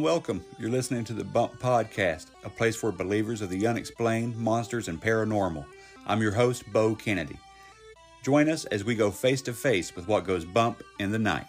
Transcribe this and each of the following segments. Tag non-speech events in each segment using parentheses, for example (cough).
Welcome. You're listening to the Bump Podcast, a place for believers of the unexplained, monsters, and paranormal. I'm your host, Bo Kennedy. Join us as we go face to face with what goes bump in the night.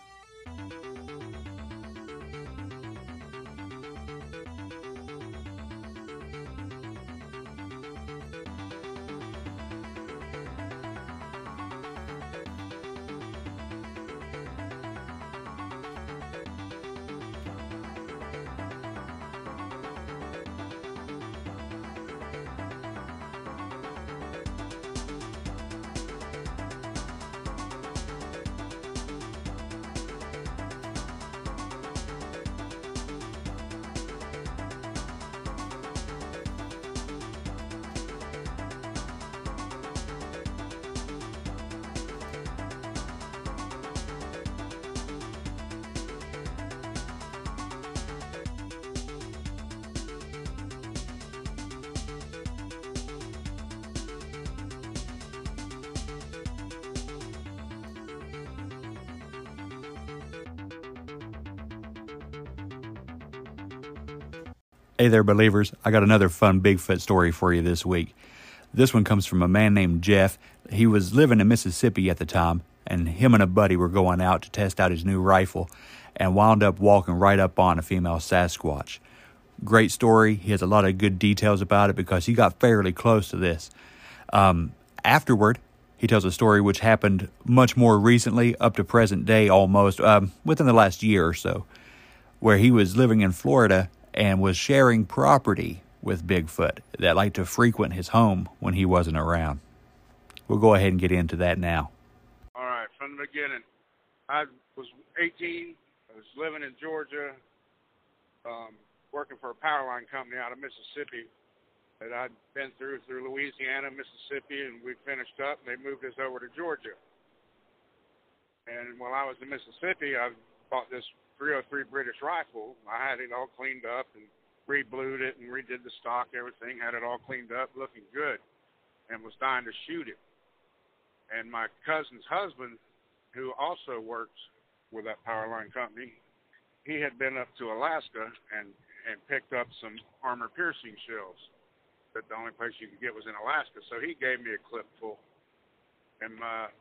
There, believers. I got another fun Bigfoot story for you this week. This one comes from a man named Jeff. He was living in Mississippi at the time, and him and a buddy were going out to test out his new rifle and wound up walking right up on a female Sasquatch. Great story. He has a lot of good details about it because he got fairly close to this. Um, afterward, he tells a story which happened much more recently, up to present day almost, um, within the last year or so, where he was living in Florida and was sharing property with Bigfoot that liked to frequent his home when he wasn't around. We'll go ahead and get into that now. All right, from the beginning. I was 18. I was living in Georgia, um, working for a power line company out of Mississippi that I'd been through through Louisiana, Mississippi, and we finished up. And they moved us over to Georgia. And while I was in Mississippi, I bought this 303 British rifle. I had it all cleaned up and re-blued it and redid the stock, everything, had it all cleaned up, looking good, and was dying to shoot it. And my cousin's husband, who also works with that power line company, he had been up to Alaska and and picked up some armor piercing shells. That the only place you could get was in Alaska. So he gave me a clip full, and uh,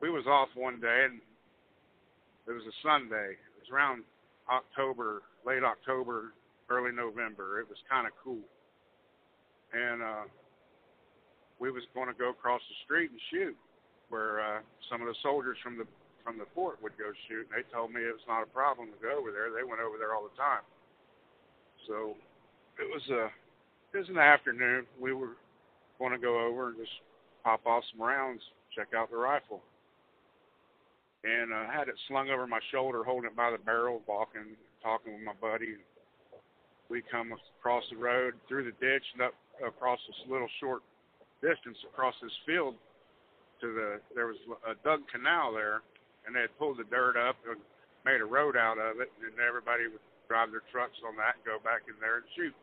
we was off one day, and it was a Sunday, It was around October, late October, early November. It was kind of cool, and uh, we was going to go across the street and shoot where uh, some of the soldiers from the from the fort would go shoot. And they told me it was not a problem to go over there. They went over there all the time. So it was a it was the afternoon. We were going to go over and just pop off some rounds, check out the rifle and uh, had it slung over my shoulder, holding it by the barrel, walking, talking with my buddy. We come across the road, through the ditch, and up across this little short distance across this field to the. There was a dug canal there, and they had pulled the dirt up and made a road out of it, and everybody would drive their trucks on that, and go back in there and shoot.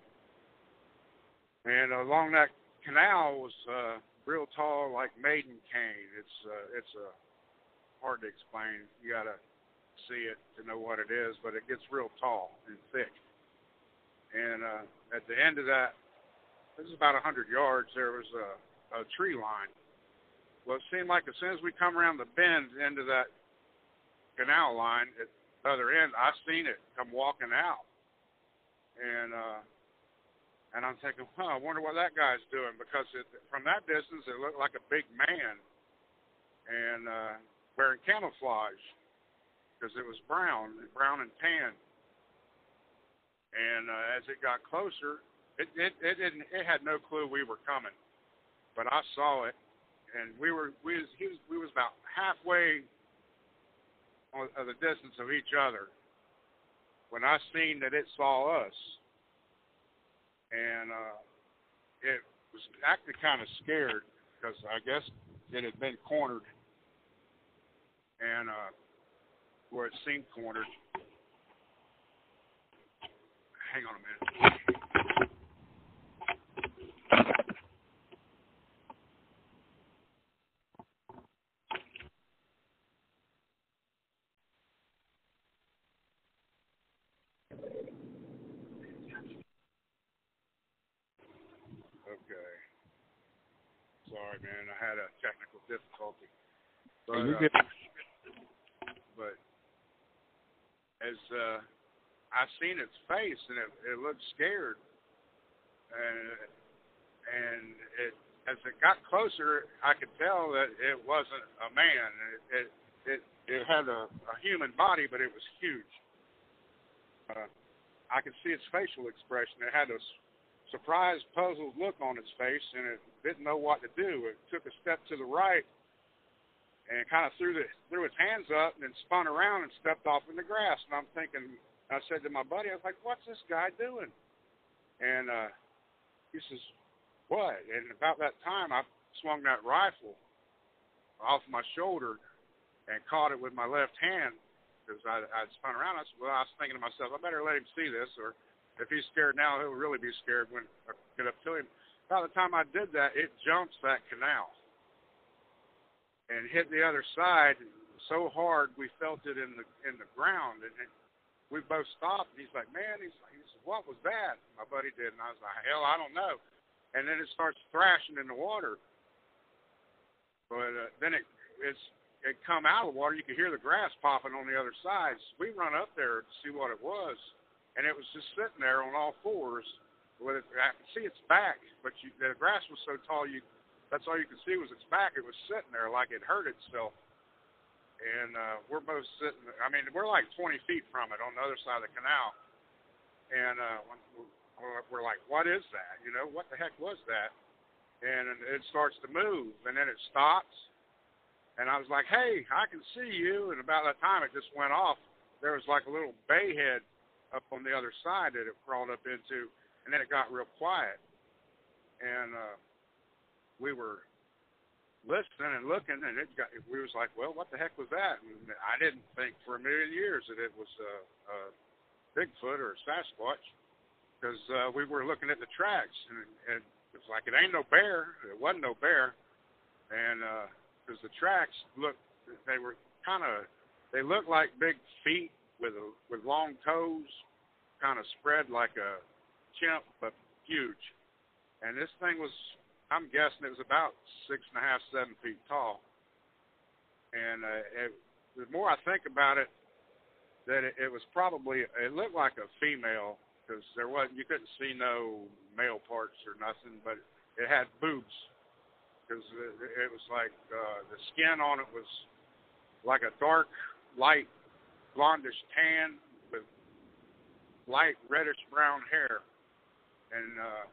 And along that canal was uh, real tall, like maiden cane. It's uh, it's a hard to explain. You got to see it to know what it is, but it gets real tall and thick. And uh, at the end of that, this is about a 100 yards, there was a, a tree line. Well, it seemed like as soon as we come around the bend into that canal line at the other end, I seen it come walking out. And uh, and I'm thinking, huh, I wonder what that guy's doing because it, from that distance it looked like a big man. And uh, wearing camouflage because it was brown, brown and tan. And uh, as it got closer, it, it it didn't it had no clue we were coming, but I saw it, and we were we was he was we was about halfway of the distance of each other when I seen that it saw us, and uh, it was acting kind of scared because I guess it had been cornered and uh, where it seemed cornered. Hang on a minute. sorry, man. I had a technical difficulty. But, You're uh, good. but as uh, I seen its face, and it, it looked scared, and and it as it got closer, I could tell that it wasn't a man. It it it, it had a, a human body, but it was huge. Uh, I could see its facial expression. It had a surprised, puzzled look on its face, and it didn't know what to do. It took a step to the right and kind of threw the threw its hands up and then spun around and stepped off in the grass. And I'm thinking, I said to my buddy, I was like, "What's this guy doing?" And uh, he says, "What?" And about that time, I swung that rifle off my shoulder and caught it with my left hand because I I'd spun around. I said, "Well, I was thinking to myself, I better let him see this, or if he's scared now, he'll really be scared when I get up to him." By the time I did that, it jumps that canal and hit the other side so hard we felt it in the in the ground and, and we both stopped. And he's like man he's like he said what was that? My buddy did and I was like hell I don't know. And then it starts thrashing in the water. But uh, then it it's it come out of the water. You could hear the grass popping on the other side. So we run up there to see what it was and it was just sitting there on all fours with it. I could see its back but you, the grass was so tall you that's all you could see was its back. It was sitting there like it hurt itself. And uh, we're both sitting. I mean, we're like 20 feet from it on the other side of the canal. And uh, we're like, "What is that? You know, what the heck was that?" And it starts to move, and then it stops. And I was like, "Hey, I can see you." And about that time, it just went off. There was like a little bay head up on the other side that it crawled up into, and then it got real quiet. And uh, we were listening and looking, and it got. We was like, well, what the heck was that? And I didn't think for a million years that it was a, a Bigfoot or a Sasquatch, because uh, we were looking at the tracks, and, and it was like it ain't no bear. It wasn't no bear, and because the tracks looked, they were kind of, they looked like big feet with a, with long toes, kind of spread like a chimp, but huge. And this thing was I'm guessing it was about six and a half, seven feet tall. And uh, it, the more I think about it, that it, it was probably it looked like a female because there wasn't you couldn't see no male parts or nothing, but it had boobs because it, it was like uh, the skin on it was like a dark, light, blondish tan with light reddish brown hair, and uh,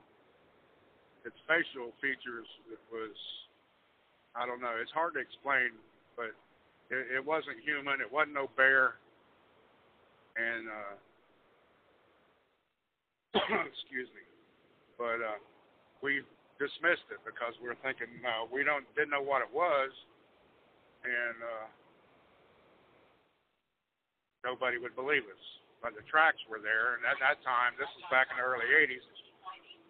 its facial features was I don't know. It's hard to explain, but it, it wasn't human. It wasn't no bear, and uh, (coughs) excuse me, but uh, we dismissed it because we were thinking no, we don't didn't know what it was, and uh, nobody would believe us. But the tracks were there, and at that time, this was back in the early '80s.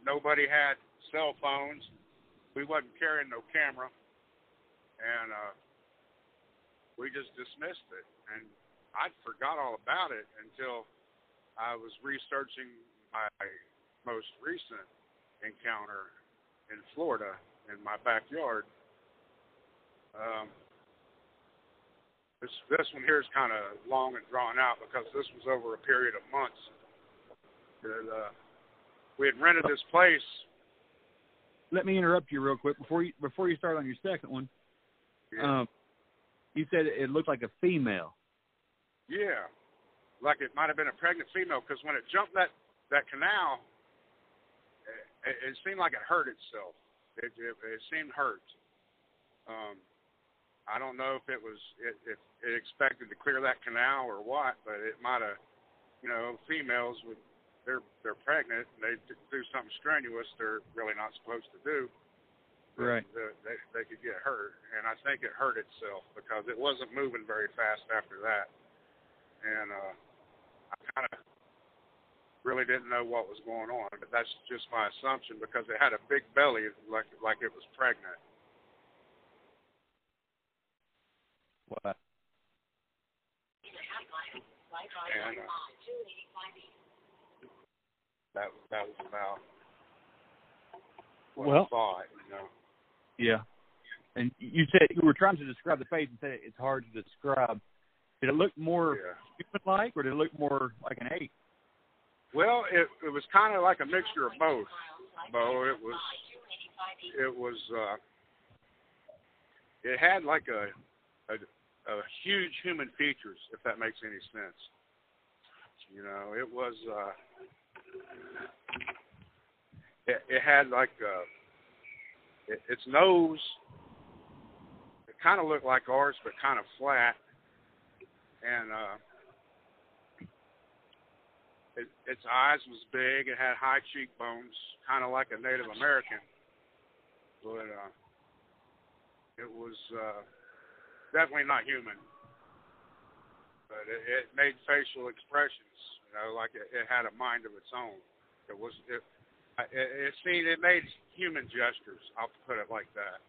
Nobody had cell phones. We wasn't carrying no camera, and uh, we just dismissed it. And I forgot all about it until I was researching my most recent encounter in Florida in my backyard. Um, this this one here is kind of long and drawn out because this was over a period of months. That, uh, we had rented this place Let me interrupt you real quick before you before you start on your second one. Yeah. Um, you said it looked like a female. yeah, like it might have been a pregnant female because when it jumped that that canal, it, it seemed like it hurt itself. It it, it seemed hurt. Um, I don't know if it was it, if it expected to clear that canal or what, but it might have. You know, females with they're they're pregnant and they do something strenuous they're really not supposed to do. Right. the, they they could get hurt, and I think it hurt itself because it wasn't moving very fast after that, and uh, I kind of really didn't know what was going on, but that's just my assumption because it had a big belly like like it was pregnant. What? And uh, that that was about what Well- I thought, you know. Yeah. And you said you were trying to describe the face and said it's hard to describe. Did it look more Yeah. human-like, or did it look more like an ape? Well, it it was kind of like a mixture of both. Bo, it was it was uh it had like a a, a huge human features, if that makes any sense. You know, it was uh it, it had like uh it, its nose it kind of looked like ours but kind of flat and uh it, its eyes was big. It had high cheekbones, kind of like a Native American. But uh, it was uh, definitely not human. But it, it made facial expressions, you know, like it, it had a mind of its own. It was it. It, it seemed it made human gestures. I'll put it like that.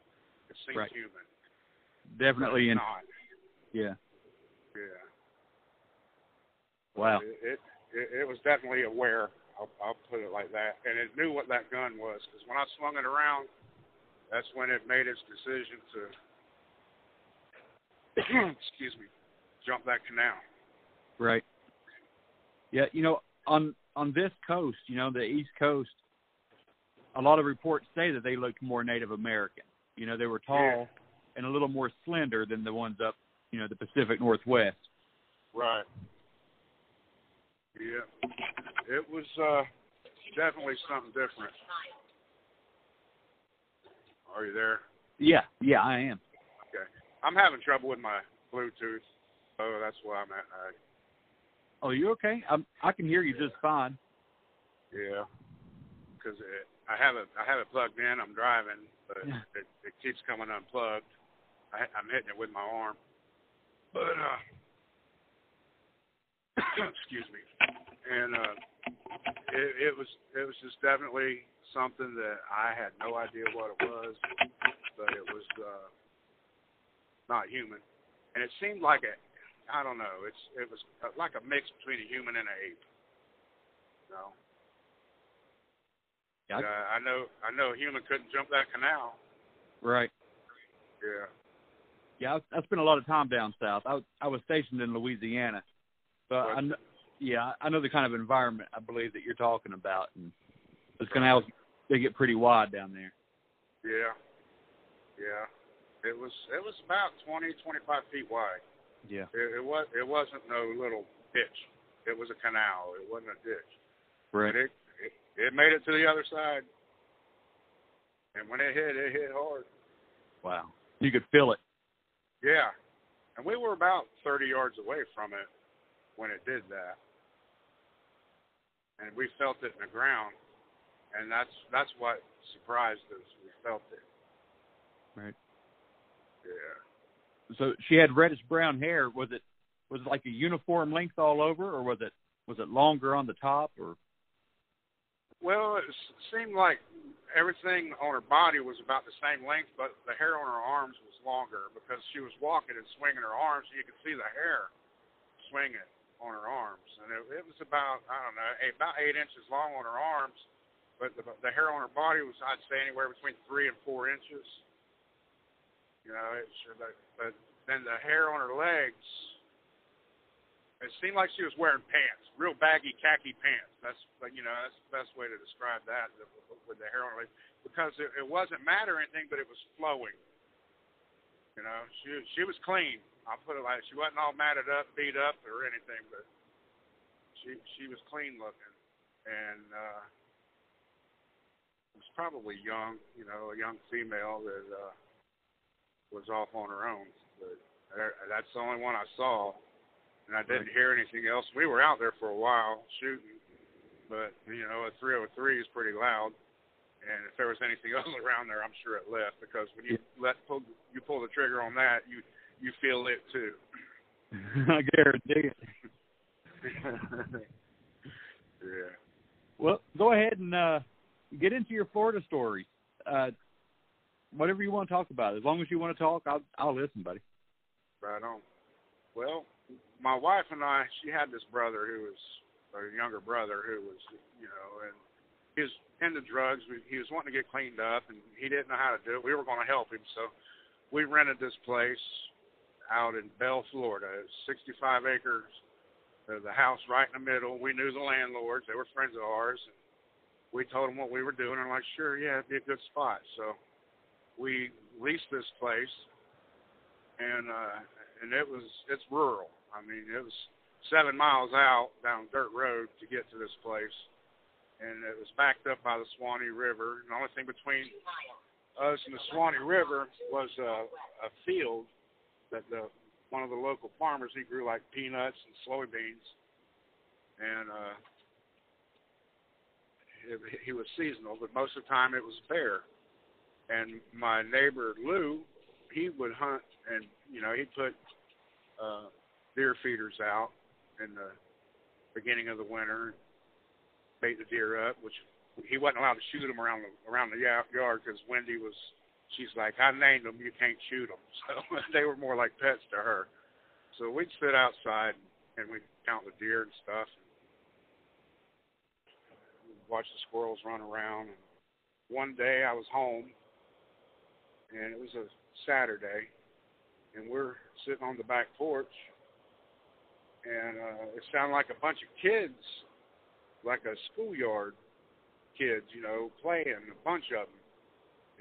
It seemed Right. human. Definitely. In, not. yeah. Yeah. Wow. It, it it it was definitely aware. I'll, I'll put it like that, and it knew what that gun was because when I swung it around, that's when it made its decision to, (clears throat) excuse me, jump that canal. Right. Yeah, you know, on on this coast, you know, the East Coast, a lot of reports say that they looked more Native American. You know, they were tall Yeah. and a little more slender than the ones up, you know, the Pacific Northwest. Right. Yeah. It was uh definitely something different. Are you there? Yeah, yeah, I am. Okay. I'm having trouble with my Bluetooth, so that's why I'm at. I, Oh, you okay? I'm, I can hear you just fine. Yeah, because I have it I have it plugged in. I'm driving, but Yeah. it, it keeps coming unplugged. I, I'm hitting it with my arm, but uh, (coughs) excuse me, and uh, it, it was it was just definitely something that I had no idea what it was, but it was uh, not human, and it seemed like a I don't know. It's it was like a mix between a human and an ape. You know. Yeah. Uh, I know I know a human couldn't jump that canal. Right. Yeah. Yeah, I, I spent a lot of time down south. I I was stationed in Louisiana, so I know, yeah, I know the kind of environment I believe that you're talking about, and those canals they get pretty wide down there. Yeah. Yeah. It was it was about twenty twenty five feet wide. Yeah. It, it was it wasn't no little ditch. It was a canal. It wasn't a ditch. Right. It, it it made it to the other side. And when it hit, it hit hard. Wow. You could feel it. Yeah. And we were about thirty yards away from it when it did that. And we felt it in the ground. And that's that's what surprised us. We felt it. Right. So she had reddish brown hair. Was it was it like a uniform length all over, or was it was it longer on the top, or Well, it seemed like everything on her body was about the same length, but the hair on her arms was longer because she was walking and swinging her arms, you could see the hair swinging on her arms, and it, it was about I don't know about eight inches long on her arms, but the, the hair on her body was I'd say anywhere between three and four inches. You know, it should, but, but then the hair on her legs. It seemed like she was wearing pants, real baggy khaki pants. That's like you know that's the best way to describe that with the hair on her legs because it, it wasn't matte or anything, but it was flowing. You know, she she was clean. I'll put it like she wasn't all matted up, beat up, or anything, but she she was clean looking, and uh, was probably young. You know, a young female that uh, was off on her own. But that's the only one I saw and I didn't hear anything else. We were out there for a while shooting, but you know, a 303 is pretty loud, and if there was anything (laughs) else around there, I'm sure it left because when you let pull you pull the trigger on that, you you feel it too. (laughs) I guarantee it. (laughs) yeah. Well, go ahead and uh, get into your Florida story. Uh, whatever you want to talk about, as long as you want to talk, I'll I'll listen, buddy. Right on. Well, my wife and I, she had this brother who was a younger brother who was, you know, and he was into drugs. He was wanting to get cleaned up, and he didn't know how to do it. We were going to help him, so we rented this place out in Bell, Florida. 65 acres. The house right in the middle. We knew the landlords; they were friends of ours. And we told them what we were doing, and like, "Sure, yeah, it'd be a good spot." So we leased this place, and uh, and it was it's rural. I mean, it was seven miles out down dirt road to get to this place and it was backed up by the Suwannee River. And the only thing between us and the Suwannee River was a, a field that the one of the local farmers he grew like peanuts and soybeans, and uh, he was seasonal, but most of the time it was bare. And my neighbor Lou, he would hunt, and you know he'd put uh, deer feeders out in the beginning of the winter bait the deer up, which he wasn't allowed to shoot them around the around the yard because Wendy was. She's like, I named them, you can't shoot them. (laughs) So they were more like pets to her. So we'd sit outside and we'd count the deer and stuff. And watch the squirrels run around. And one day I was home, and it was a Saturday, and we're sitting on the back porch, and uh, it sounded like a bunch of kids like a schoolyard kids, you know, playing a bunch of them.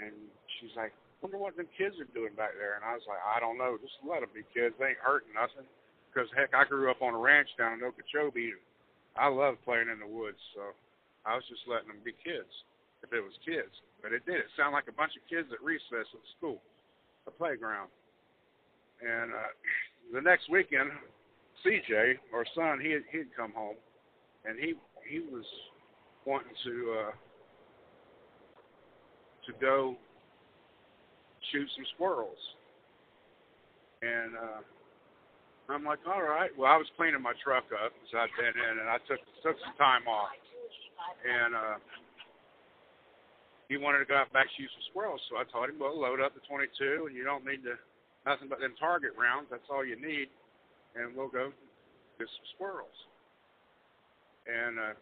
And she's like, wonder what them kids are doing back there. And I was like, I don't know. Just let them be kids. They ain't hurting nothing. Because heck, I grew up on a ranch down in Okeechobee, and I love playing in the woods. So I was just letting them be kids, if it was kids. But it did. It sounded like a bunch of kids at recess at school, a playground. And uh, (clears throat) the next weekend, CJ, our son, he he'd come home, and he he was wanting to uh, to go shoot some squirrels, and uh, I'm like, all right. Well, I was cleaning my truck up as I'd been in, and I took took some time off, and uh, he wanted to go out back shoot some squirrels. So I told him, well, load up the 22, and you don't need to nothing but them target rounds. That's all you need, and we'll go get some squirrels and uh,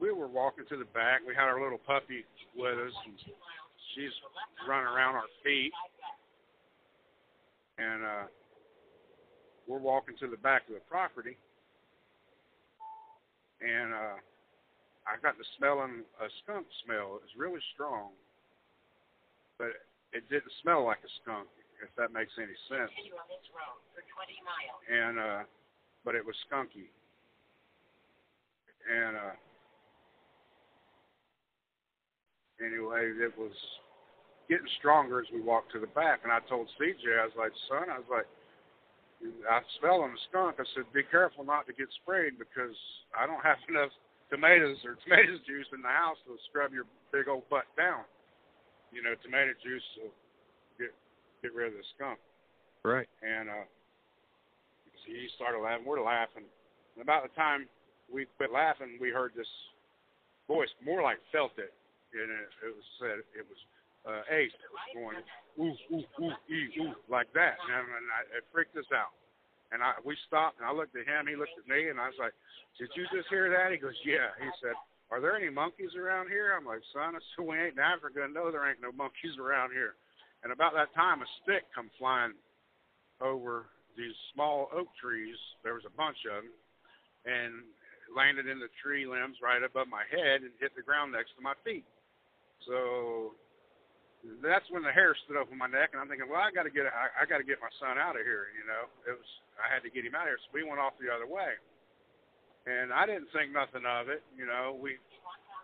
we were walking to the back. We had our little puppy with us, and she's running around our feet, and uh, we're walking to the back of the property, and uh, I got the smelling a skunk smell. It was really strong, but it didn't smell like a skunk, if that makes any sense. And uh, but it was skunky and uh, anyway, it was getting stronger as we walked to the back. And I told CJ, I was like, son, I was like, I smell a skunk. I said, be careful not to get sprayed because I don't have (laughs) enough tomatoes or (laughs) tomato juice in the house to scrub your big old butt down. You know, tomato juice will get get rid of the skunk. Right. And uh, he started laughing. We're laughing. And about the time we quit laughing, we heard this voice, more like felt it, and it, it was said it was uh, Ace going ooh ooh ooh ee ooh like that, and, and I, it freaked us out. And I we stopped, and I looked at him, he looked at me, and I was like, "Did you just hear that?" He goes, "Yeah." He said, "Are there any monkeys around here?" I'm like, "Son, I (laughs) said, we ain't in Africa. No, there ain't no monkeys around here." And about that time, a stick come flying over these small oak trees. There was a bunch of them, and landed in the tree limbs right above my head and hit the ground next to my feet. So that's when the hair stood up on my neck, and I'm thinking, well, I got to get, I, I got to get my son out of here. You know, it was, I had to get him out of here. So we went off the other way, and I didn't think nothing of it. You know, we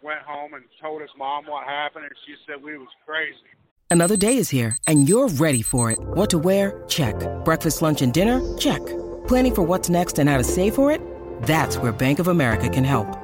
went home and told his mom what happened, and she said we was crazy. Another day is here, and you're ready for it. What to wear? Check. Breakfast, lunch, and dinner? Check. Planning for what's next and how to save for it? That's where Bank of America can help.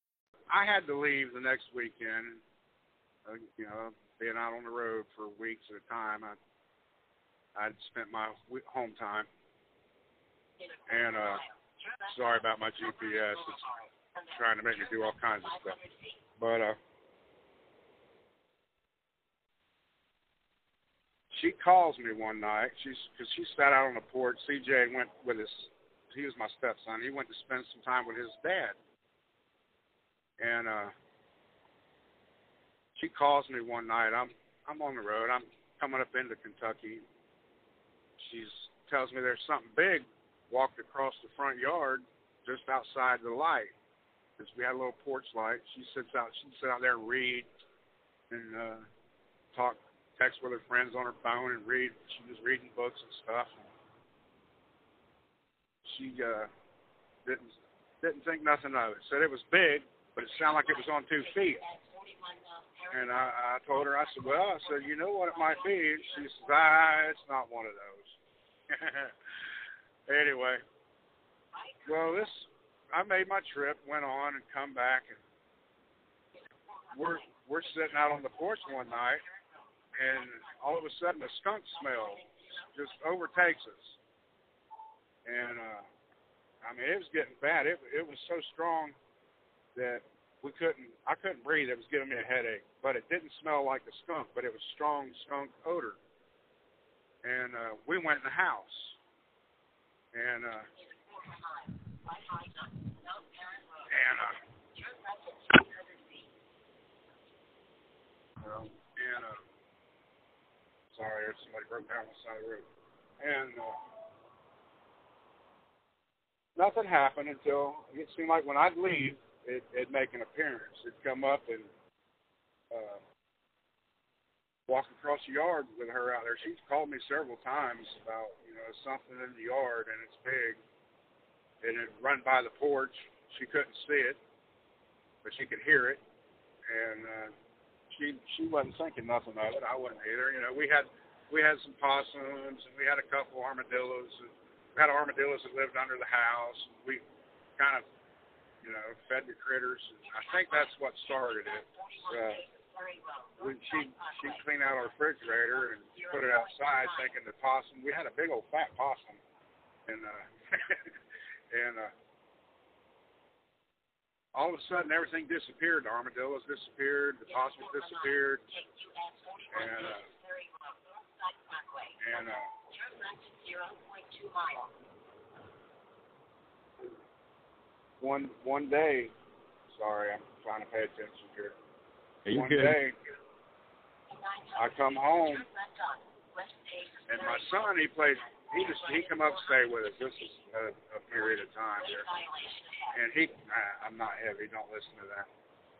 I had to leave the next weekend. Uh, you know, being out on the road for weeks at a time, I I'd spent my home time. And uh, sorry about my GPS. It's trying to make me do all kinds of stuff. But uh, she calls me one night. She's because she sat out on the porch. CJ went with his. He was my stepson. He went to spend some time with his dad and uh, she calls me one night. I'm I'm on the road. I'm coming up into Kentucky. She tells me there's something big walked across the front yard just outside the light. Because we had a little porch light. She sits out. She sit out there and read and uh, talk, text with her friends on her phone and read. She was reading books and stuff. She uh, didn't didn't think nothing of it. Said it was big, but it sounded like it was on two feet. And I, I told her, I said, well, I said, you know what it might be? She says, ah, it's not one of those. (laughs) anyway, well, this, I made my trip, went on, and come back, and we're we're sitting out on the porch one night, and all of a sudden a skunk smell just overtakes us. And uh, I mean, it was getting bad. It it was so strong that we couldn't I couldn't breathe. It was giving me a headache. But it didn't smell like a skunk, but it was strong skunk odor. And uh we went in the house. And uh and uh and uh sorry, somebody broke down the side of the road. And uh nothing happened until it seemed like when I'd leave it, it'd make an appearance. It'd come up and uh, walk across the yard with her out there. She's called me several times about you know something in the yard and it's big, and it run by the porch. She couldn't see it, but she could hear it, and uh, she she wasn't thinking nothing of it. I wasn't either. You know, we had we had some possums and we had a couple armadillos. And we had armadillos that lived under the house. We kind of you know, fed the critters. I think that's what started it. Uh, we, she she cleaned out our refrigerator and put it outside, thinking the possum. We had a big old fat possum, and uh, (laughs) and uh, all of a sudden everything disappeared. The armadillos disappeared. The possums disappeared, and uh, and uh, one one day. Sorry, I'm trying to pay attention here. Yeah, one good. day, I come home, and my son he plays. He just he come up stay with us. This is a, a period of time here, and he. I, I'm not heavy. Don't listen to that.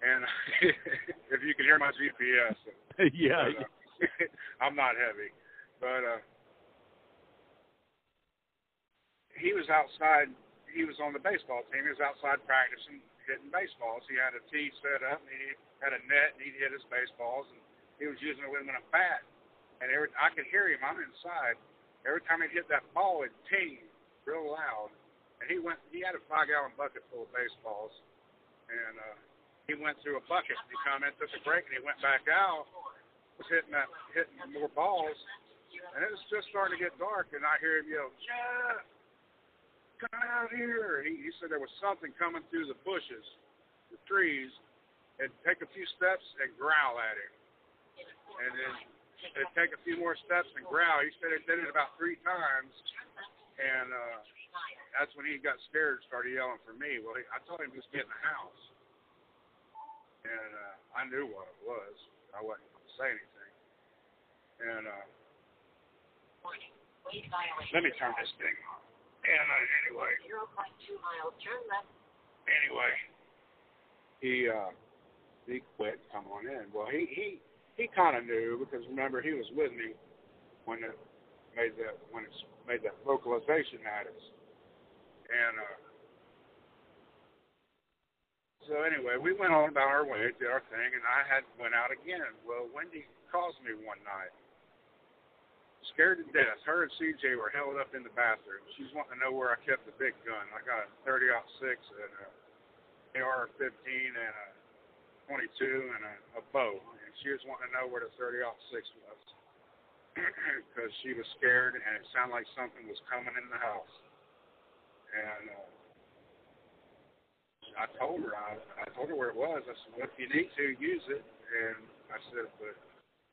And (laughs) if you can hear my GPS, (laughs) yeah. but, uh, (laughs) I'm not heavy, but uh, he was outside he was on the baseball team. He was outside practicing, hitting baseballs. He had a tee set up, and he had a net, and he'd hit his baseballs, and he was using it with a bat. And every I could hear him. I'm inside. Every time he'd hit that ball, it'd ting real loud. And he went. He had a five-gallon bucket full of baseballs, and uh, he went through a bucket. He come in, took a break, and he went back out. Was hitting that, hitting more balls, and it was just starting to get dark. And I hear him yell, "Jeff!" Come out here. He, he said there was something coming through the bushes, the trees, and take a few steps and growl at him. And then it'd take a few more steps and growl. He said it did it about three times, and uh, that's when he got scared and started yelling for me. Well, he, I told him just get in the house, and uh, I knew what it was. I wasn't going to say anything. And uh, let me turn this thing on. And uh, anyway. 0.2 miles, turn left. Anyway. he uh, he quit on in. Well, he he he kind of knew because remember he was with me when it made that when it made that vocalization at us, and uh, so anyway, we went on about our way, did our thing, and I had went out again. Well, Wendy calls me one night, scared to death. Her and CJ were held up in the bathroom. She's wanting to know where I kept the big gun. I got a 30 six and a AR-15 and a 22 and a, a bow, and she was wanting to know where the 30 six was (clears throat) because she was scared and it sounded like something was coming in the house. And uh, I told her, I, I told her where it was. I said, well, if you need to, use it. And I said, but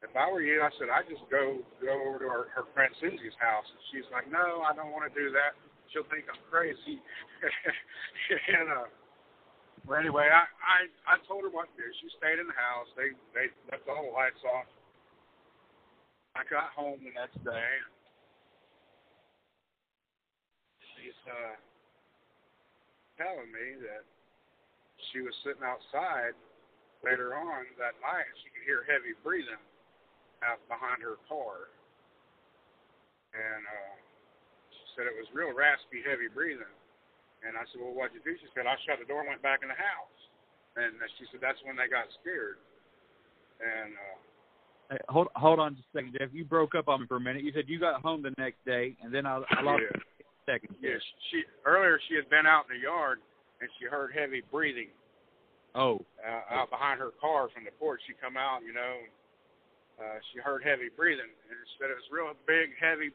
if I were you, I said, I'd just go go over to her, her friend Susie's house. And she's like, no, I don't want to do that. She'll think I'm crazy. (laughs) and uh, well, anyway, I, I I told her what to do. She stayed in the house. They they left all the lights off. I got home the next day. She's uh, telling me that she was sitting outside later on that night. She could hear heavy breathing out behind her car, and uh, she said it was real raspy, heavy breathing. And I said, "Well, what'd you do?" She said, "I shut the door and went back in the house." And she said that's when they got scared. And uh, hey, hold hold on just a second, Jeff. You broke up on me for a minute. You said you got home the next day, and then I, I lost yeah. second. Yeah, she earlier she had been out in the yard and she heard heavy breathing. Oh. Uh, out behind her car from the porch, she come out, you know. Uh, she heard heavy breathing, and she said it was real big, heavy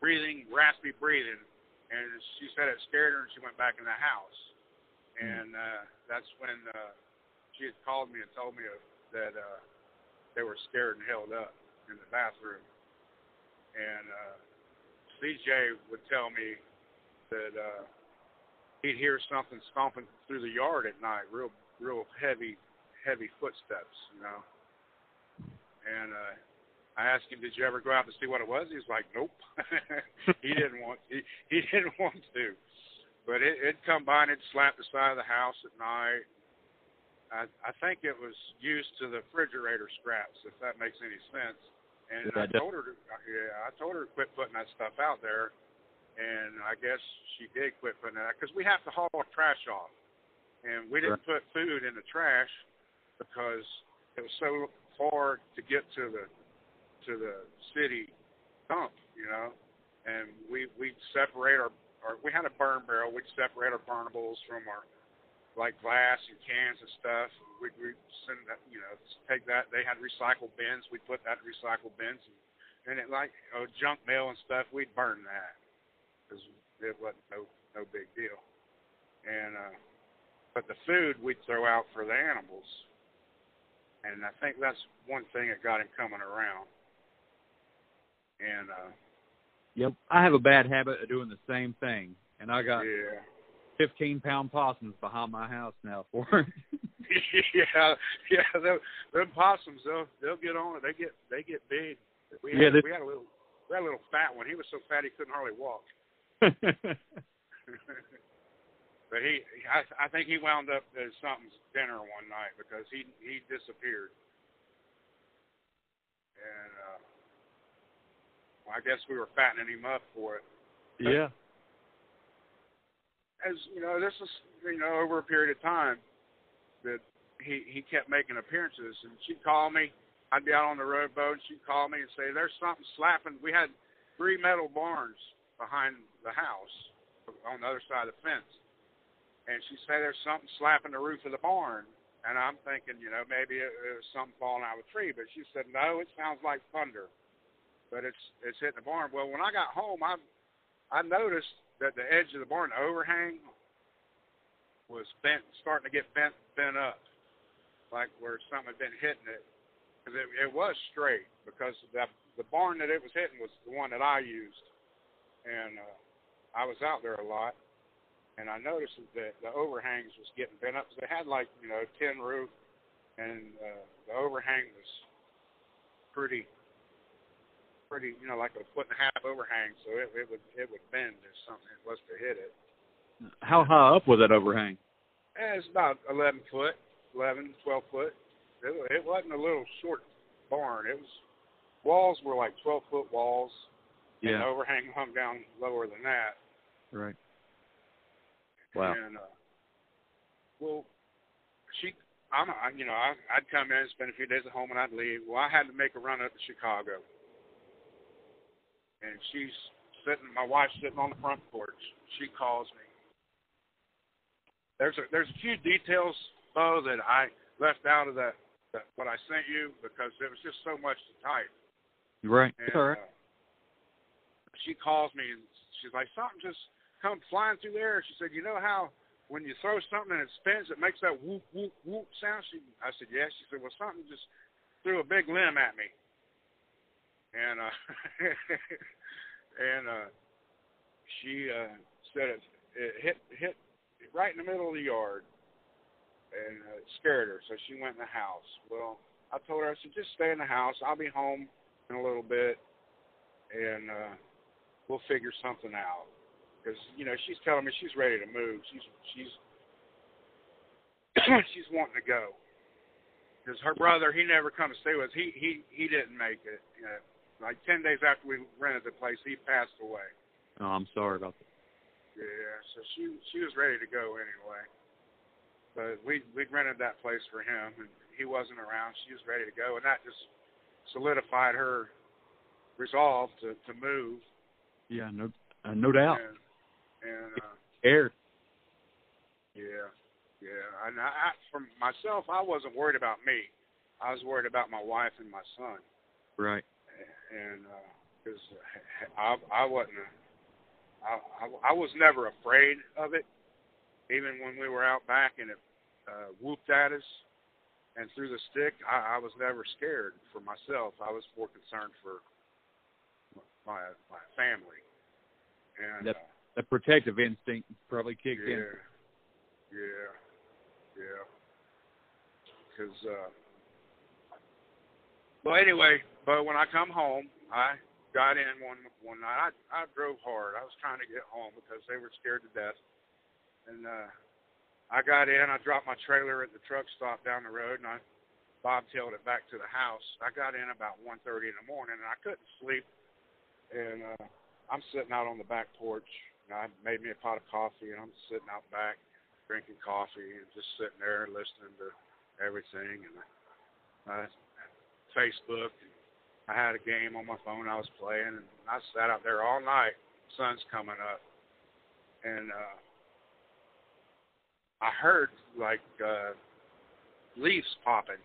breathing, raspy breathing, and she said it scared her, and she went back in the house. Hmm. And uh, that's when uh, she had called me and told me that uh, they were scared and held up in the bathroom. And uh, CJ would tell me that uh, he'd hear something stomping through the yard at night, real real heavy heavy footsteps, you know. And uh I asked him, "Did you ever go out to see what it was?" He's like, "Nope." (laughs) he didn't want he he didn't (laughs) want to. But it it'd come by and it'd slap the side of the house at night. I I think it was used to the refrigerator scraps, if that makes any sense. And yeah, I told her, to, yeah, I told her to quit putting that stuff out there and I guess she did quit putting that because we have to haul our trash off, and we didn't put food in the trash because it was so far to get to the to the city dump, you know, and we we separate our, our we had a burn barrel. We'd separate our burnables from our like glass and cans and stuff. We'd, we'd send that, you know, take that. They had recycle bins. We'd put that in recycle bins, and, and it like you know, junk mail and stuff. We'd burn that because it wasn't no no big deal. And uh, but the food we'd throw out for the animals, and I think that's one thing that got him coming around. And uh, yep, I have a bad habit of doing the same thing, and I got yeah. 15 pound possums behind my house now for (laughs) yeah, yeah. Them, them possums, they'll they'll get on it. They get they get big. We yeah, had, we had a little we had a little fat one. He was so fat he couldn't hardly walk. (laughs) (laughs) but he, I, I think he wound up at something's dinner one night because he he disappeared, and uh, well, I guess we were fattening him up for it. But yeah. As you know, this is you know over a period of time that he he kept making appearances, and she'd call me. I'd be out on the rowboat, and she'd call me and say, "There's something slapping." We had three metal barns behind the house on the other side of the fence. And she said there's something slapping the roof of the barn. And I'm thinking, you know, maybe it, it was something falling out of a tree. But she said, no, it sounds like thunder. But it's it's hitting the barn. Well, when I got home, I I noticed that the edge of the barn, overhang, was bent, starting to get bent bent up, like where something had been hitting it. Because it, it was straight because the the barn that it was hitting was the one that I used and uh, I was out there a lot, and I noticed that the overhangs was getting bent up. They had like you know tin roof, and uh, the overhang was pretty, pretty you know like a foot and a half overhang, so it, it would it would bend if something was to hit it. How high up was that overhang? Eh, it's about eleven foot. 11, 12 foot. It, it wasn't a little short barn. It was walls were like 12 foot walls, and the overhang hung down lower than that. Right. Wow. And uh, well, she, I'm, I, you know, I, I'd come in, spend a few days at home, and I'd leave. Well, I had to make a run up to Chicago, and she's sitting. My wife's sitting on the front porch. She calls me. There's a there's a few details though that I left out of that, that what I sent you because it was just so much to type. Right. And, It's all right. uh, she calls me and she's like, something just come flying through the air. She said, you know how when you throw something and it spins, it makes that whoop whoop whoop sound. She, I said, yes. She said, well, something just threw a big limb at me, and uh, (laughs) and uh, she uh, said it, it hit hit right in the middle of the yard, and uh, scared her. So she went in the house. Well, I told her, I said, just stay in the house. I'll be home in a little bit, and uh, we'll figure something out. Because you know she's telling me she's ready to move. She's she's (clears throat) she's wanting to go. Because her brother, he never come to stay with us. He he he didn't make it. You know, like ten days after we rented the place, he passed away. Oh, I'm sorry about that. Yeah, so she she was ready to go anyway. But we we rented that place for him, and he wasn't around. She was ready to go, and that just solidified her resolve to to move. Yeah, no, uh, no doubt. And, and uh, Air. yeah, yeah. And I, I, for myself, I wasn't worried about me. I was worried about my wife and my son. Right. and because I I wasn't a, I, I I was never afraid of it, even when we were out back and it uh, whooped at us and threw the stick. I, I was never scared for myself. I was more concerned for my my family. And Yep. uh, The protective instinct probably kicked yeah, in. yeah, yeah. Because, uh, well, anyway, but when I come home, I got in one one night. I I drove hard. I was trying to get home because they were scared to death, and uh, I got in. I dropped my trailer at the truck stop down the road, and I bobtailed it back to the house. I got in about one thirty in the morning, and I couldn't sleep. And uh, I'm sitting out on the back porch. And I made me a pot of coffee, and I'm sitting out back drinking coffee and just sitting there listening to everything and I, uh, Facebook. I had a game on my phone I was playing, and I sat out there all night. Sun's coming up, and uh, I heard like uh, leaves popping,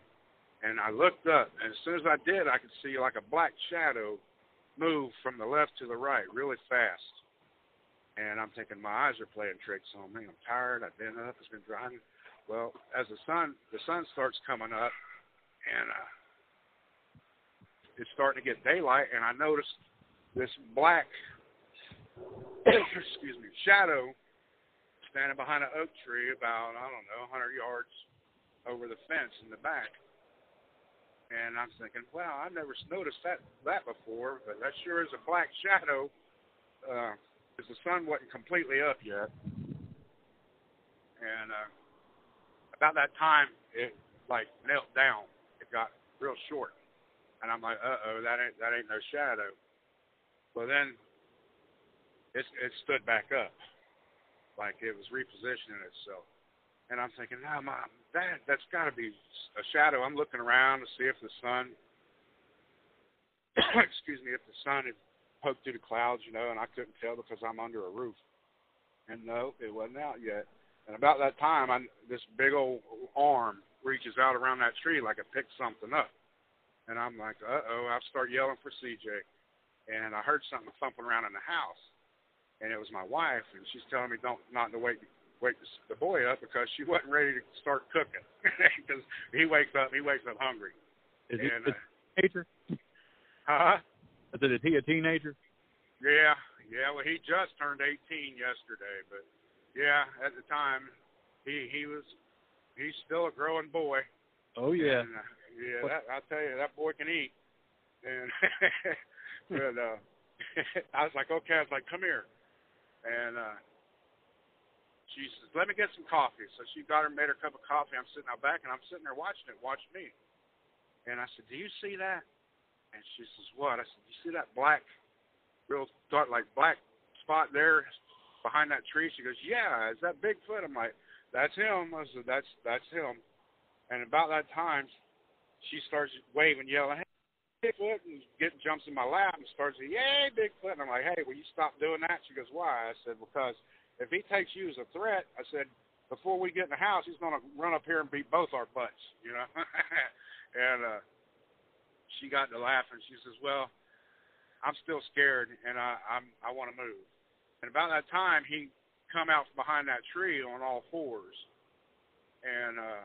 and I looked up, and as soon as I did, I could see like a black shadow move from the left to the right really fast. And I'm thinking my eyes are playing tricks on me. I'm tired. I've been up. It's been driving. Well, as the sun the sun starts coming up, and uh, it's starting to get daylight, and I noticed this black, (coughs) excuse me, shadow standing behind an oak tree about I don't know 100 yards over the fence in the back. And I'm thinking, wow, I never noticed that that before, but that sure is a black shadow. Uh, because the sun wasn't completely up yet. And uh, about that time, it like knelt down. It got real short, and I'm like, uh oh, that ain't that ain't no shadow. Well then, it it stood back up, like it was repositioning itself. And I'm thinking, no, mom, that that's got to be a shadow. I'm looking around to see if the sun, (coughs) excuse me, if the sun had poked through the clouds, you know, and I couldn't tell because I'm under a roof. And no, it wasn't out yet. And about that time, I, this big old arm reaches out around that tree like it picked something up. And I'm like, uh oh, I start yelling for CJ. And I heard something thumping around in the house. And it was my wife, and she's telling me don't not to wake wake the boy up because she wasn't ready to start cooking (laughs) because he wakes up he wakes up hungry. Is and, he uh, a huh? I said, is he a teenager? Yeah, yeah. Well, he just turned 18 yesterday, but yeah, at the time, he he was he's still a growing boy. Oh yeah. And, uh, yeah. That, I tell you, that boy can eat. And (laughs) but uh, (laughs) I was like, okay. I was like, come here. And uh, she says, "Let me get some coffee." So she got her, made her cup of coffee. I'm sitting out back, and I'm sitting there watching it, watching me. And I said, "Do you see that?" And she says, "What?" I said, "You see that black, real dark, like black spot there behind that tree?" She goes, "Yeah, is that Bigfoot?" I'm like, "That's him." I said, "That's that's him." And about that time, she starts waving, yelling, "Hey, Bigfoot!" and get jumps in my lap and starts "Yay, Bigfoot!" And I'm like, "Hey, will you stop doing that?" She goes, "Why?" I said, "Because if he takes you as a threat," I said, "before we get in the house, he's going to run up here and beat both our butts," you know. (laughs) and uh, she got to laughing. She says, "Well, I'm still scared, and I I'm I want to move." And about that time, he come out from behind that tree on all fours, and uh,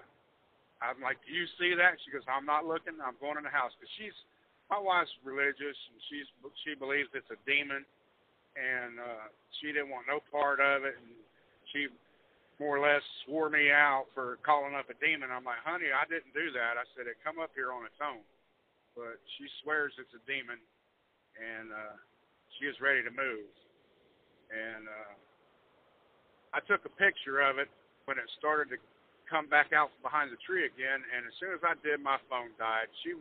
I'm like, "Do you see that?" She goes, "I'm not looking. I'm going in the house because she's my wife's religious, and she's she believes it's a demon, and uh, she didn't want no part of it, and she more or less swore me out for calling up a demon. I'm like, honey, I didn't do that. I said it come up here on its own, but she swears it's a demon, and uh, she is ready to move. And uh, I took a picture of it when it started to come back out from behind the tree again. And as soon as I did, my phone died. She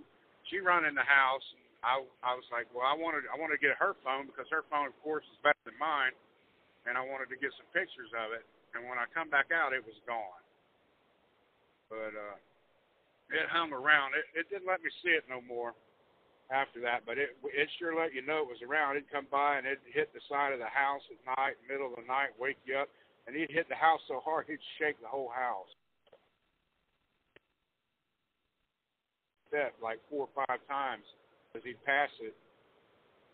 she run in the house. And I I was like, well, I wanted I wanted to get her phone because her phone, of course, is better than mine, and I wanted to get some pictures of it. And when I come back out, it was gone. But uh, it hung around. It, it didn't let me see it no more after that, but it it sure let you know it was around. It'd come by and it'd hit the side of the house at night, middle of the night, wake you up, and he'd hit the house so hard he'd shake the whole house. That like four or five times as he'd pass it,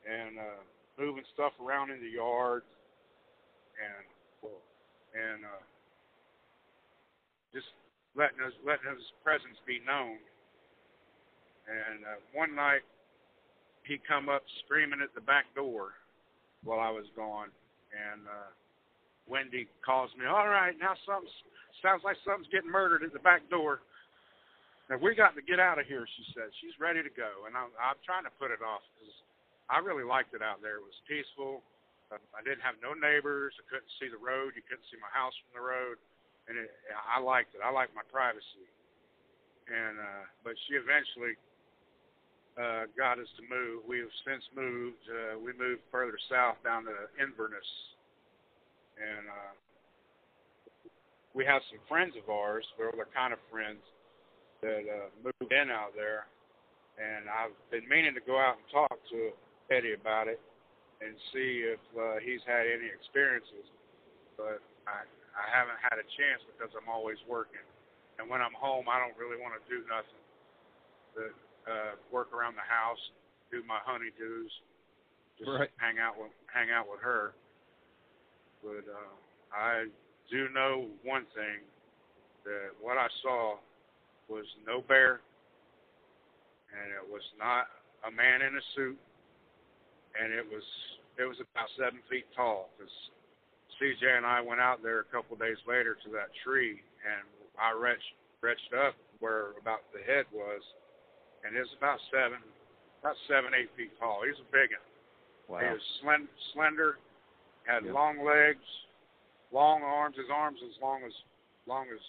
and uh, moving stuff around in the yard, and and uh, just letting his letting his presence be known. And uh, one night he come up screaming at the back door while I was gone, and uh, Wendy calls me. All right, now something sounds like something's getting murdered at the back door. Now we got to get out of here, she said. She's ready to go, and I'm, I'm trying to put it off because I really liked it out there. It was peaceful. I didn't have no neighbors. I couldn't see the road. You couldn't see my house from the road, and it, I liked it. I liked my privacy. And uh, but she eventually uh, got us to move. We have since moved. Uh, we moved further south down to Inverness, and uh, we have some friends of ours. Well, they're kind of friends that uh, moved in out there, and I've been meaning to go out and talk to Eddie about it and see if uh, he's had any experiences. But I I haven't had a chance because I'm always working, and when I'm home, I don't really want to do nothing but uh, work around the house, do my honeydews, just right. hang out with hang out with her. But uh, I do know one thing that what I saw was no bear, and it was not a man in a suit and it was it was about seven feet tall. Because CJ and I went out there a couple of days later to that tree, and I reached reached up where about the head was, and it was about seven, about seven eight feet tall. He's a big one. Wow. He was slend, slender, had Yep. long legs, long arms. His arms as long as long as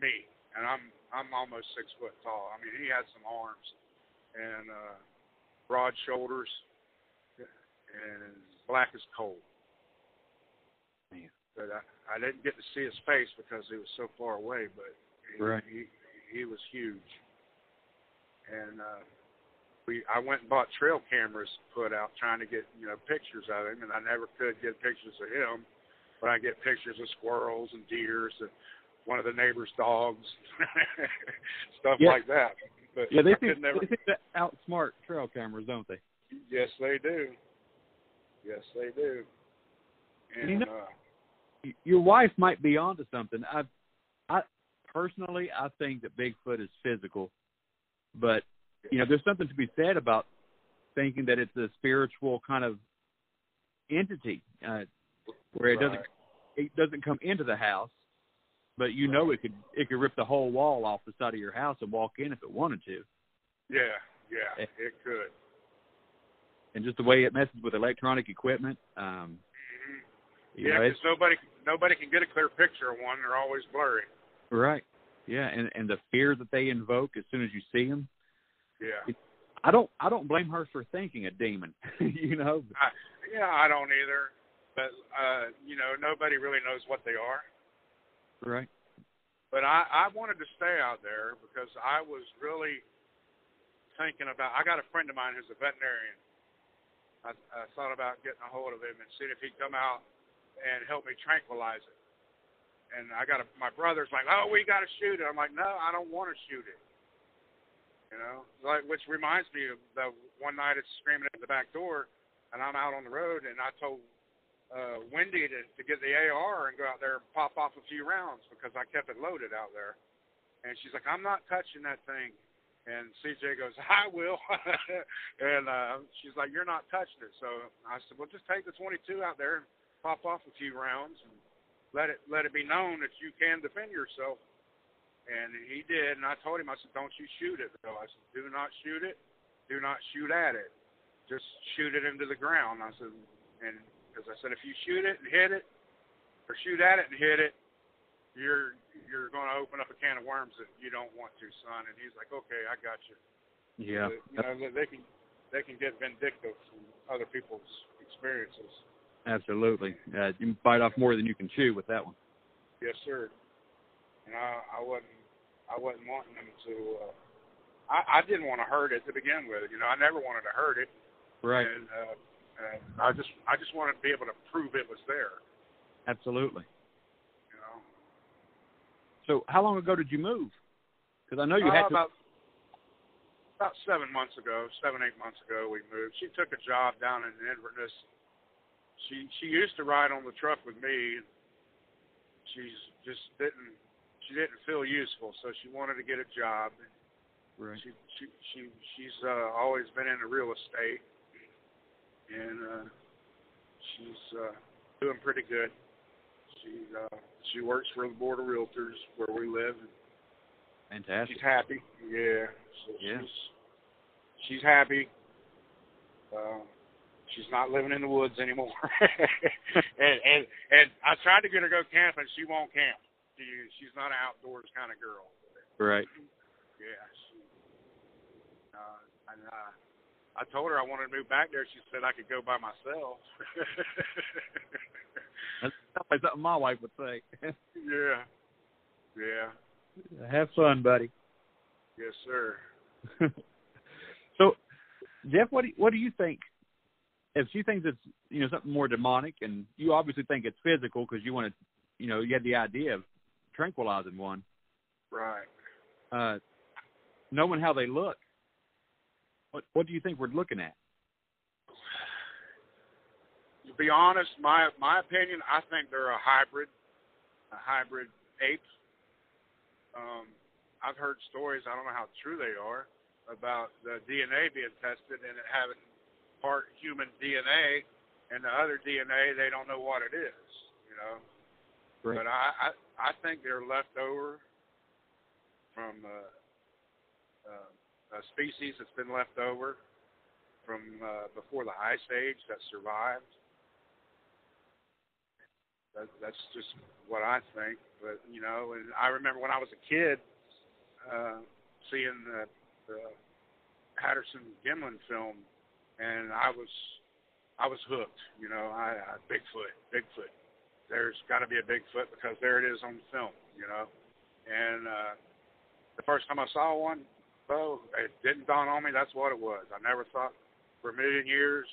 me, and I'm I'm almost six foot tall. I mean, he had some arms and uh, broad shoulders and black as coal. But I, I didn't get to see his face because he was so far away. But he, Right. he he was huge, and uh, we I went and bought trail cameras to put out, trying to get you know pictures of him, and I never could get pictures of him. But I get pictures of squirrels and deers and one of the neighbor's dogs, (laughs) stuff Yeah. like that. But Yeah, they I seem, never. they seem to outsmart trail cameras, don't they? Yes, they do. Yes, they do. And You know- uh, Your wife might be onto something. I, I personally, I think that Bigfoot is physical, but you know, there's something to be said about thinking that it's a spiritual kind of entity, uh, where it doesn't right. it doesn't come into the house, but you know it could it could rip the whole wall off the side of your house and walk in if it wanted to. Yeah, yeah, Eh. it could. And just the way it messes with electronic equipment, um, You yeah, because nobody nobody can get a clear picture of one. They're always blurry. Right. Yeah, and and the fear that they invoke as soon as you see them. Yeah. I don't I don't blame her for thinking a demon. (laughs) you know. I, yeah, I don't either. But uh, you know, nobody really knows what they are. Right. But I I wanted to stay out there because I was really thinking about. I got a friend of mine who's a veterinarian. I, I thought about getting a hold of him and seeing if he'd come out and help me tranquilize it. And I got a, my brother's like, oh, we got to shoot it. I'm like, no, I don't want to shoot it. You know, like which reminds me of the one night it's screaming at the back door, and I'm out on the road, and I told uh, Wendy to, to get the AR and go out there and pop off a few rounds because I kept it loaded out there. And she's like, I'm not touching that thing. And CJ goes, (laughs) I will. (laughs) and uh, she's like, You're not touching it. So I said, Well, just take the 22 out there and pop off a few rounds and let it let it be known that you can defend yourself. And he did. And I told him, I said, Don't you shoot it though. I said, Do not shoot it. Do not shoot at it. Just shoot it into the ground. I said, and because I said, if you shoot it and hit it, or shoot at it and hit it, you're you're going to open up a can of worms that you don't want to, son. And he's like, okay, I got you. Yeah. But, you know, they can they can get vindictive from other people's experiences. Absolutely. Uh, you bite off more than you can chew with that one. Yes, sir. And I I wasn't I wasn't wanting them to. Uh, I I didn't want to hurt it to begin with. You know, I never wanted to hurt it. Right. And, uh, and I just I just wanted to be able to prove it was there. Absolutely. You know. So, how long ago did you move? Because I know you Uh, had to. about about seven months ago, seven eight months ago, we moved. She took a job down in Inverness. She she used to ride on the truck with me. She's just didn't she didn't feel useful, so she wanted to get a job. Right. She she she she's uh, always been into real estate, and uh, she's uh, doing pretty good. She uh, she works for the board of realtors where we live. And Fantastic. She's happy. Yeah. So Yeah. She's she's happy. Um, she's not living in the woods anymore. (laughs) and and and I tried to get her to go camping. She won't camp. She she's not an outdoors kind of girl. Right. Yeah. She, uh, and uh, I told her I wanted to move back there. She said I could go by myself. (laughs) That's probably something my wife would say. (laughs) yeah. Yeah. Have fun, buddy. Yes, sir. so, Jeff, what do you, what do you think? If she thinks it's you know something more demonic, and you obviously think it's physical because you want to, you know, you had the idea of tranquilizing one. Right. Uh, knowing how they look, what what do you think we're looking at? to be honest, my my opinion, I think they're a hybrid, a hybrid ape. Um, I've heard stories. I don't know how true they are about the DNA being tested and it having part human DNA, and the other DNA they don't know what it is. You know. But I, I I think they're left over from uh, uh, a species that's been left over from uh, before the ice age that survived. That, that's just what I think. But you know, and I remember when I was a kid, uh, seeing the, the Patterson Gimlin film, and I was I was hooked. You know, I, I Bigfoot, Bigfoot. There's got to be a Bigfoot because there it is on the film. You know, and uh, the first time I saw one, well, it didn't dawn on me that's what it was. I never thought for a million years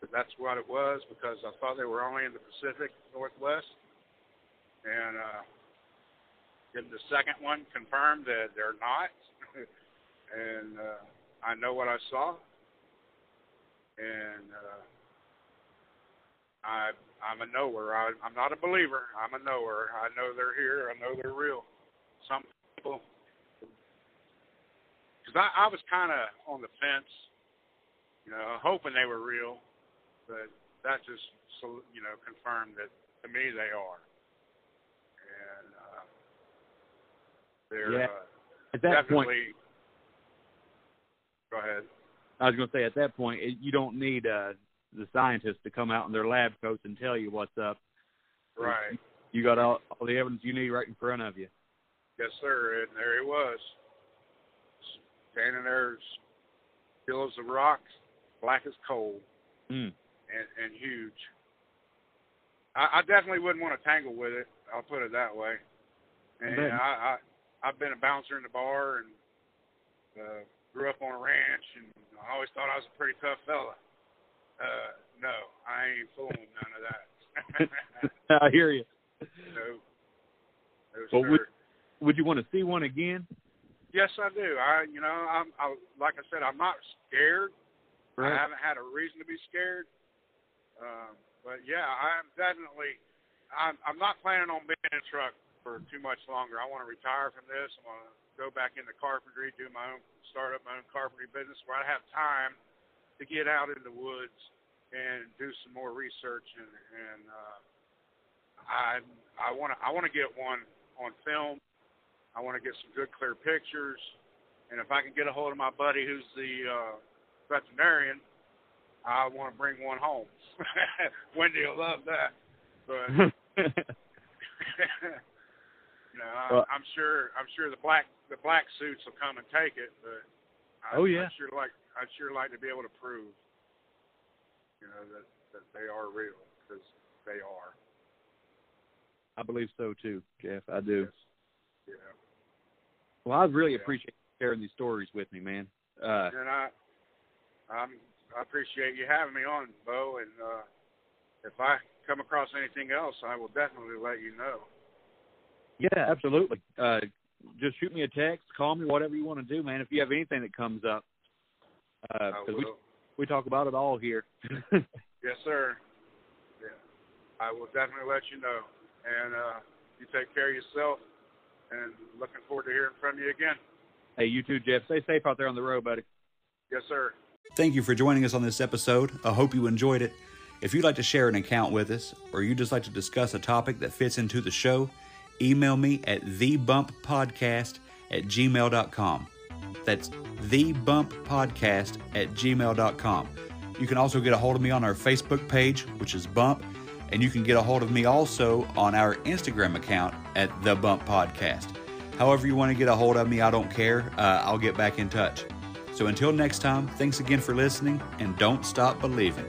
that that's what it was because I thought they were only in the Pacific Northwest. And uh, then the second one confirmed that they're not. (laughs) and uh, I know what I saw. And uh, I I'm a knower. I, I'm not a believer. I'm a knower. I know they're here. I know they're real. Some people, because I, I was kind of on the fence, you know, hoping they were real, but that just you know confirmed that to me they are, and uh, they're Yeah. uh, At that definitely. Ahead. I was going to say at that point, it, you don't need uh, the scientists to come out in their lab coats and tell you what's up. Right. You got all, all the evidence you need right in front of you. Yes, sir. And there he was, standing there, still as a rock, black as coal, Mm. and and huge. I, I definitely wouldn't want to tangle with it. I'll put it that way. And. I, I I've been a bouncer in the bar and uh, grew up on a ranch, and I always thought I was a pretty tough fella. Uh, no, I ain't fooling none of that. (laughs) I hear you. no, no, sir. would- Would you want to see one again? Yes, I do. I, you know, I'm, I, like I said, I'm not scared. I haven't had a reason to be scared. Um, but yeah, I'm definitely. I'm, I'm not planning on being in a truck for too much longer. I want to retire from this. I want to go back into carpentry, do my own, start up my own carpentry business where I have time to get out in the woods and do some more research and and uh, I I want to I want to get one on film. I want to get some good clear pictures, and if I can get a hold of my buddy who's the uh, veterinarian, I want to bring one home. (laughs) Wendy will love that, but (laughs) (laughs) you know I, Well- I'm sure I'm sure the black black suits will come and take it, but I, Oh, yeah. I'd sure like I'd sure like to be able to prove you know that that they are real because they are. I believe so too, Jeff. I do. Yeah. Well, I really Yeah. appreciate you sharing these stories with me, man. Uh, And I, I'm, I appreciate you having me on, Bo. And uh, if I come across anything else, I will definitely let you know. yeah, absolutely. Uh, just shoot me a text, call me, whatever you want to do, man. If you have anything that comes up, uh, we we talk about it all here. (laughs) Yes, sir. Yeah, I will definitely let you know. And uh, you take care of yourself. And looking forward to hearing from you again. hey, you too, Jeff. Stay safe out there on the road, buddy. Yes, sir. Thank you for joining us on this episode. I hope you enjoyed it. If you'd like to share an account with us, or you'd just like to discuss a topic that fits into the show, email me at thebumppodcast at gmail.com. That's thebumppodcast at gmail.com. You can also get a hold of me on our Facebook page, which is Bump, and you can get a hold of me also on our Instagram account at The Bump Podcast. However, you want to get a hold of me, I don't care. Uh, I'll get back in touch. So until next time, thanks again for listening, and don't stop believing.